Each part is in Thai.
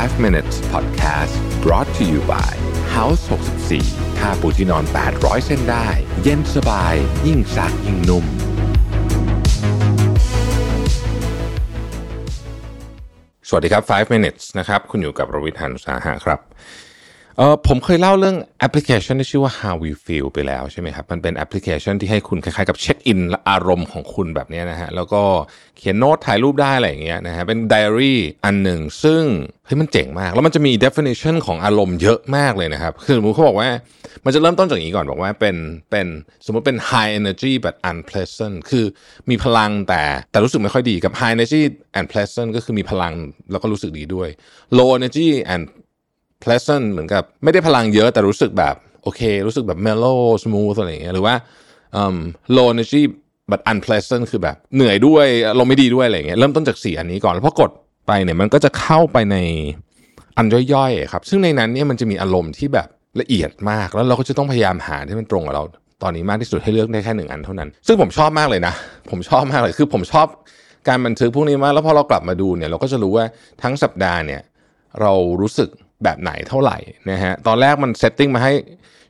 5 minutes podcast brought to you by House 64ผ้าปูที่นอน 800 เส้นได้ เย็นสบาย ยิ่งซักยิ่งนุ่ม สวัสดีครับ 5 minutes นะครับ คุณอยู่กับรวิทยานุสาหะครับ เออผมเคยเล่าเรื่องแอปพลิเคชันที่ชื่อว่า How We Feel ไปแล้วใช่ไหมครับ มันเป็นแอปพลิเคชันที่ให้คุณคล้ายๆกับเช็คอินอารมณ์ของคุณแบบนี้นะฮะ แล้วก็เขียนโน้ตถ่ายรูปได้อะไรอย่างเงี้ยนะฮะ เป็นไดอารี่อันหนึ่ง ซึ่งเฮ้ยมันเจ๋งมาก แล้วมันจะมี definition ของอารมณ์เยอะมากเลยนะครับ คือสมมติเขาบอกว่า มันจะเริ่มต้นจากอย่างนี้ก่อนบอกว่าเป็นเป็นสมมติเป็น high energy but unpleasant คือมีพลังแต่แต่รู้สึกไม่ค่อยดีกับ high energy and pleasant ก็คือมีพลังแล้วก็รู้สึกดีด้วย low energy and pleasant เหมือนกับไม่ได้พลังเยอะแต่รู้สึกแบบโอเค รู้สึกแบบ mellow smooth อะไรอย่างเงี้ยหรือว่า low energy but unpleasant คือแบบเหนื่อยด้วยอารมณ์ไม่ดีด้วยอะไรอย่างเงี้ยเริ่มต้นจากสี่อันนี้ก่อน แล้วพอกดไปเนี่ยมันก็จะเข้าไปในอันย่อยๆครับ ซึ่งในนั้นเนี่ยมันจะมีอารมณ์ที่แบบละเอียดมาก แล้วเราก็จะต้องพยายามหาที่มันตรงกับเราตอนนี้มากที่สุดให้เลือกได้แค่หนึ่งอันเท่านั้น ซึ่งผมชอบมากเลยนะ ผมชอบมากเลยคือผมชอบการบันทึกพวกนี้มากแล้วพอเรากลับมาดูเนี่ยเราก็จะรู้ว่าทั้งสัปดาห์เนี่ยเรารู้สึก แบบไหนเท่าไหร่นะฮะตอนแรกมัน setting มาให้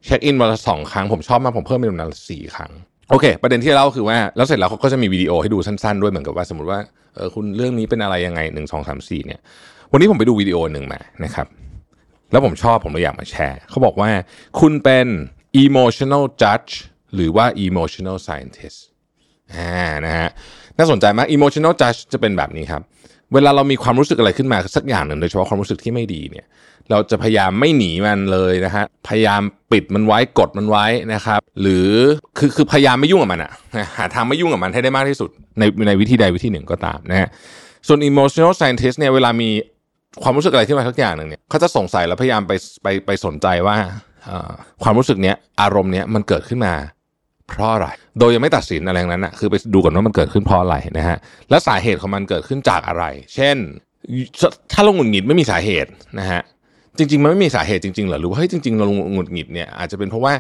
เช็คอินวันละสองครั้ง ผมชอบมากผมเพิ่มเป็นวันละสี่ครั้งโอเค ประเด็นที่เล่าคือว่าแล้วเสร็จแล้วเขาก็จะมีวิดีโอให้ดูสั้นๆด้วยเหมือนกับว่าสมมติว่าเออคุณเรื่องนี้เป็นอะไรยังไงหนึ่งสองสามสี่เนี่ย วันนี้ผมไปดูวิดีโอหนึ่งมานะครับ แล้วผมชอบผมเลยอยากมาแชร์ เขาบอกว่าคุณเป็น emotional judge หรือว่า emotional scientist อ่านะฮะน่าสนใจมาก emotional judge จะเป็นแบบนี้ครับ เวลาเรามีความรู้สึกอะไรขึ้นมาสักอย่างหนึ่งโดยเฉพาะความรู้สึกที่ไม่ดีเนี่ย เราจะพยายามไม่หนีมันเลยนะฮะพยายามปิดมันไว้กดมันไว้นะครับ หรือคือคือพยายามไม่ยุ่งกับมันอะหาทางไม่ยุ่งกับมันให้ได้มากที่สุด ในในวิธีใดวิธีหนึ่งก็ตามนะฮะส่วน emotional scientist เนี่ยเวลามีความรู้สึกอะไรขึ้นมาสักอย่างหนึ่งเนี่ยเขาจะสงสัยแล้วพยายามไปไปไปสนใจว่าความรู้สึกเนี้ยอารมณ์เนี้ยมันเกิดขึ้นมา เพราะอะไร โดยยังไม่ตัดสินอะไรนั้นนะคือไปดูก่อนว่ามันเกิดขึ้นเพราะอะไรนะฮะ และสาเหตุของมันเกิดขึ้นจากอะไร เช่น ถ้าเราหงุดหงิดไม่มีสาเหตุนะฮะ จริง ๆ มันไม่มีสาเหตุจริงๆหรอ หรือว่าเฮ้ยจริงๆเราหงุดหงิดเนี่ยอาจจะเป็นเพราะว่า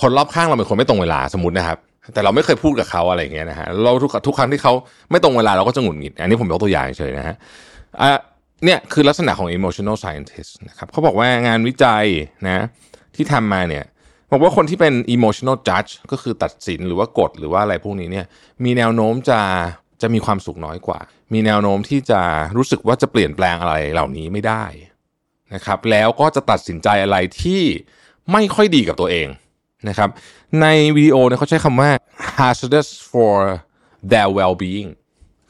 คนรอบข้างเราเป็นคนไม่ตรงเวลาสมมตินะครับ แต่เราไม่เคยพูดกับเขาอะไรอย่างเงี้ยนะฮะ เราทุกทุกครั้งที่เขาไม่ตรงเวลาเราก็จะหงุดหงิด อันนี้ผมยกตัวอย่างเฉยนะฮะอะเนี่ยคือลักษณะของ emotional scientist นะครับเขาบอกว่างานวิจัยนะที่ทำมาเนี่ย บอกว่าคนที่เป็น emotional judge ก็คือตัดสินหรือว่ากดหรือว่าอะไรพวกนี้เนี่ยมีแนวโน้มจะจะมีความสุขน้อยกว่า มีแนวโน้มที่จะรู้สึกว่าจะเปลี่ยนแปลงอะไรเหล่านี้ไม่ได้นะครับ แล้วก็จะตัดสินใจอะไรที่ไม่ค่อยดีกับตัวเองนะครับ ในวิดีโอเนี่ยเขาใช้คำว่า hazardous for their well-being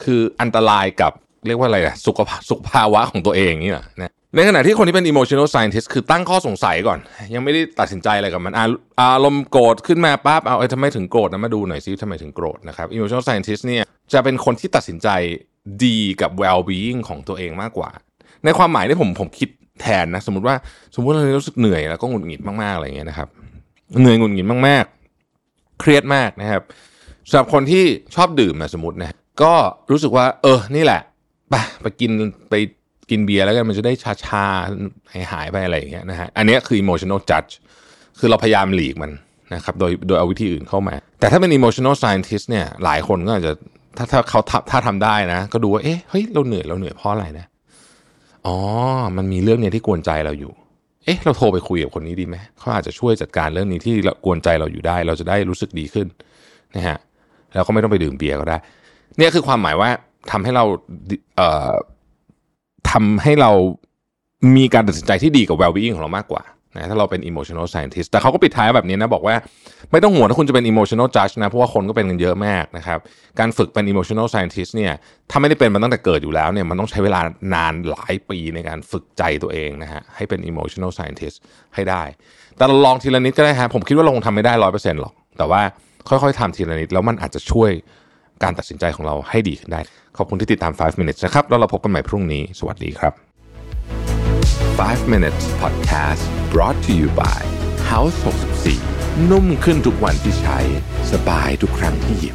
คืออันตรายกับเรียกว่าอะไรอะสุขสุขภาวะของตัวเองนี่แหละนะ ในขณะที่คนที่เป็น emotional scientist คือตั้งข้อสงสัยก่อน ยังไม่ได้ตัดสินใจอะไรกับมัน อารมณ์โกรธขึ้นมาปั๊บเอาไอ้ทำไมถึงโกรธนะมาดูหน่อยซิทำไมถึงโกรธนะครับ emotional scientist เนี่ยจะเป็นคนที่ตัดสินใจดีกับ well being ของตัวเองมากกว่า ในความหมายที่ผมผมคิดแทนนะ สมมติว่าสมมติเรารู้สึกเหนื่อยแล้วก็หงุดหงิดมากๆอะไรเงี้ยนะครับเหนื่อยหงุดหงิดมากๆ เครียดมากนะครับสำหรับคนที่ชอบดื่มนะสมมตินะก็รู้สึกว่า เออนี่แหละไปไปกินไป กินเบียร์แล้วกันมันจะได้ชาชาหายหายไปอะไรอย่างเงี้ยนะฮะอันนี้คือ emotional judge คือเราพยายามหลีกมันนะครับโดยโดยเอาวิธีอื่นเข้ามา แต่ถ้าเป็น emotional scientist เนี่ยหลายคนก็อาจจะถ้าถ้าเขาถ้าทำได้นะ ก็ดูว่าเอ๊ะเฮ้ยเราเหนื่อยเราเหนื่อยเพราะอะไรนะอ๋อ มันมีเรื่องเนี้ยที่กวนใจเราอยู่ เอ๊ะ เราโทรไปคุยกับคนนี้ดีไหม เขาอาจจะช่วยจัดการเรื่องนี้ที่กวนใจเราอยู่ได้ เราจะได้รู้สึกดีขึ้นนะฮะ แล้วก็ไม่ต้องไปดื่มเบียร์ก็ได้ เนี่ยคือความหมายว่าทำให้เราเอ่อ ทำให้เรามีการตัดสินใจที่ดีกับ well-being ของเรามากกว่านะถ้าเราเป็น emotional scientist แต่เขาก็ปิดท้ายแบบนี้นะ บอกว่าไม่ต้องห่วงถ้าคุณจะเป็น emotional judge นะ เพราะว่าคนก็เป็นกันเยอะมากนะครับ การฝึกเป็น emotional scientist เนี่ยถ้าไม่ได้เป็นมันตั้งแต่เกิดอยู่แล้วเนี่ยมันต้องใช้เวลานานหลายปีในการฝึกใจตัวเองนะฮะให้เป็น emotional scientist ให้ได้ แต่เราลองทีละนิดก็ได้ฮะผมคิดว่าเราคงทำไม่ได้ร้อยเปอร์เซ็นต์หรอก แต่ว่าค่อยๆทำทีละนิดแล้วมันอาจจะช่วย การตัดสินใจของเราให้ดีขึ้นได้ ขอบคุณที่ติดตาม 5 minutes นะครับ แล้วเราพบกันใหม่พรุ่งนี้ สวัสดีครับ 5 minutes podcast brought to you by House 64 นุ่มขึ้นทุกวันที่ใช้ สบายทุกครั้งที่หยิบ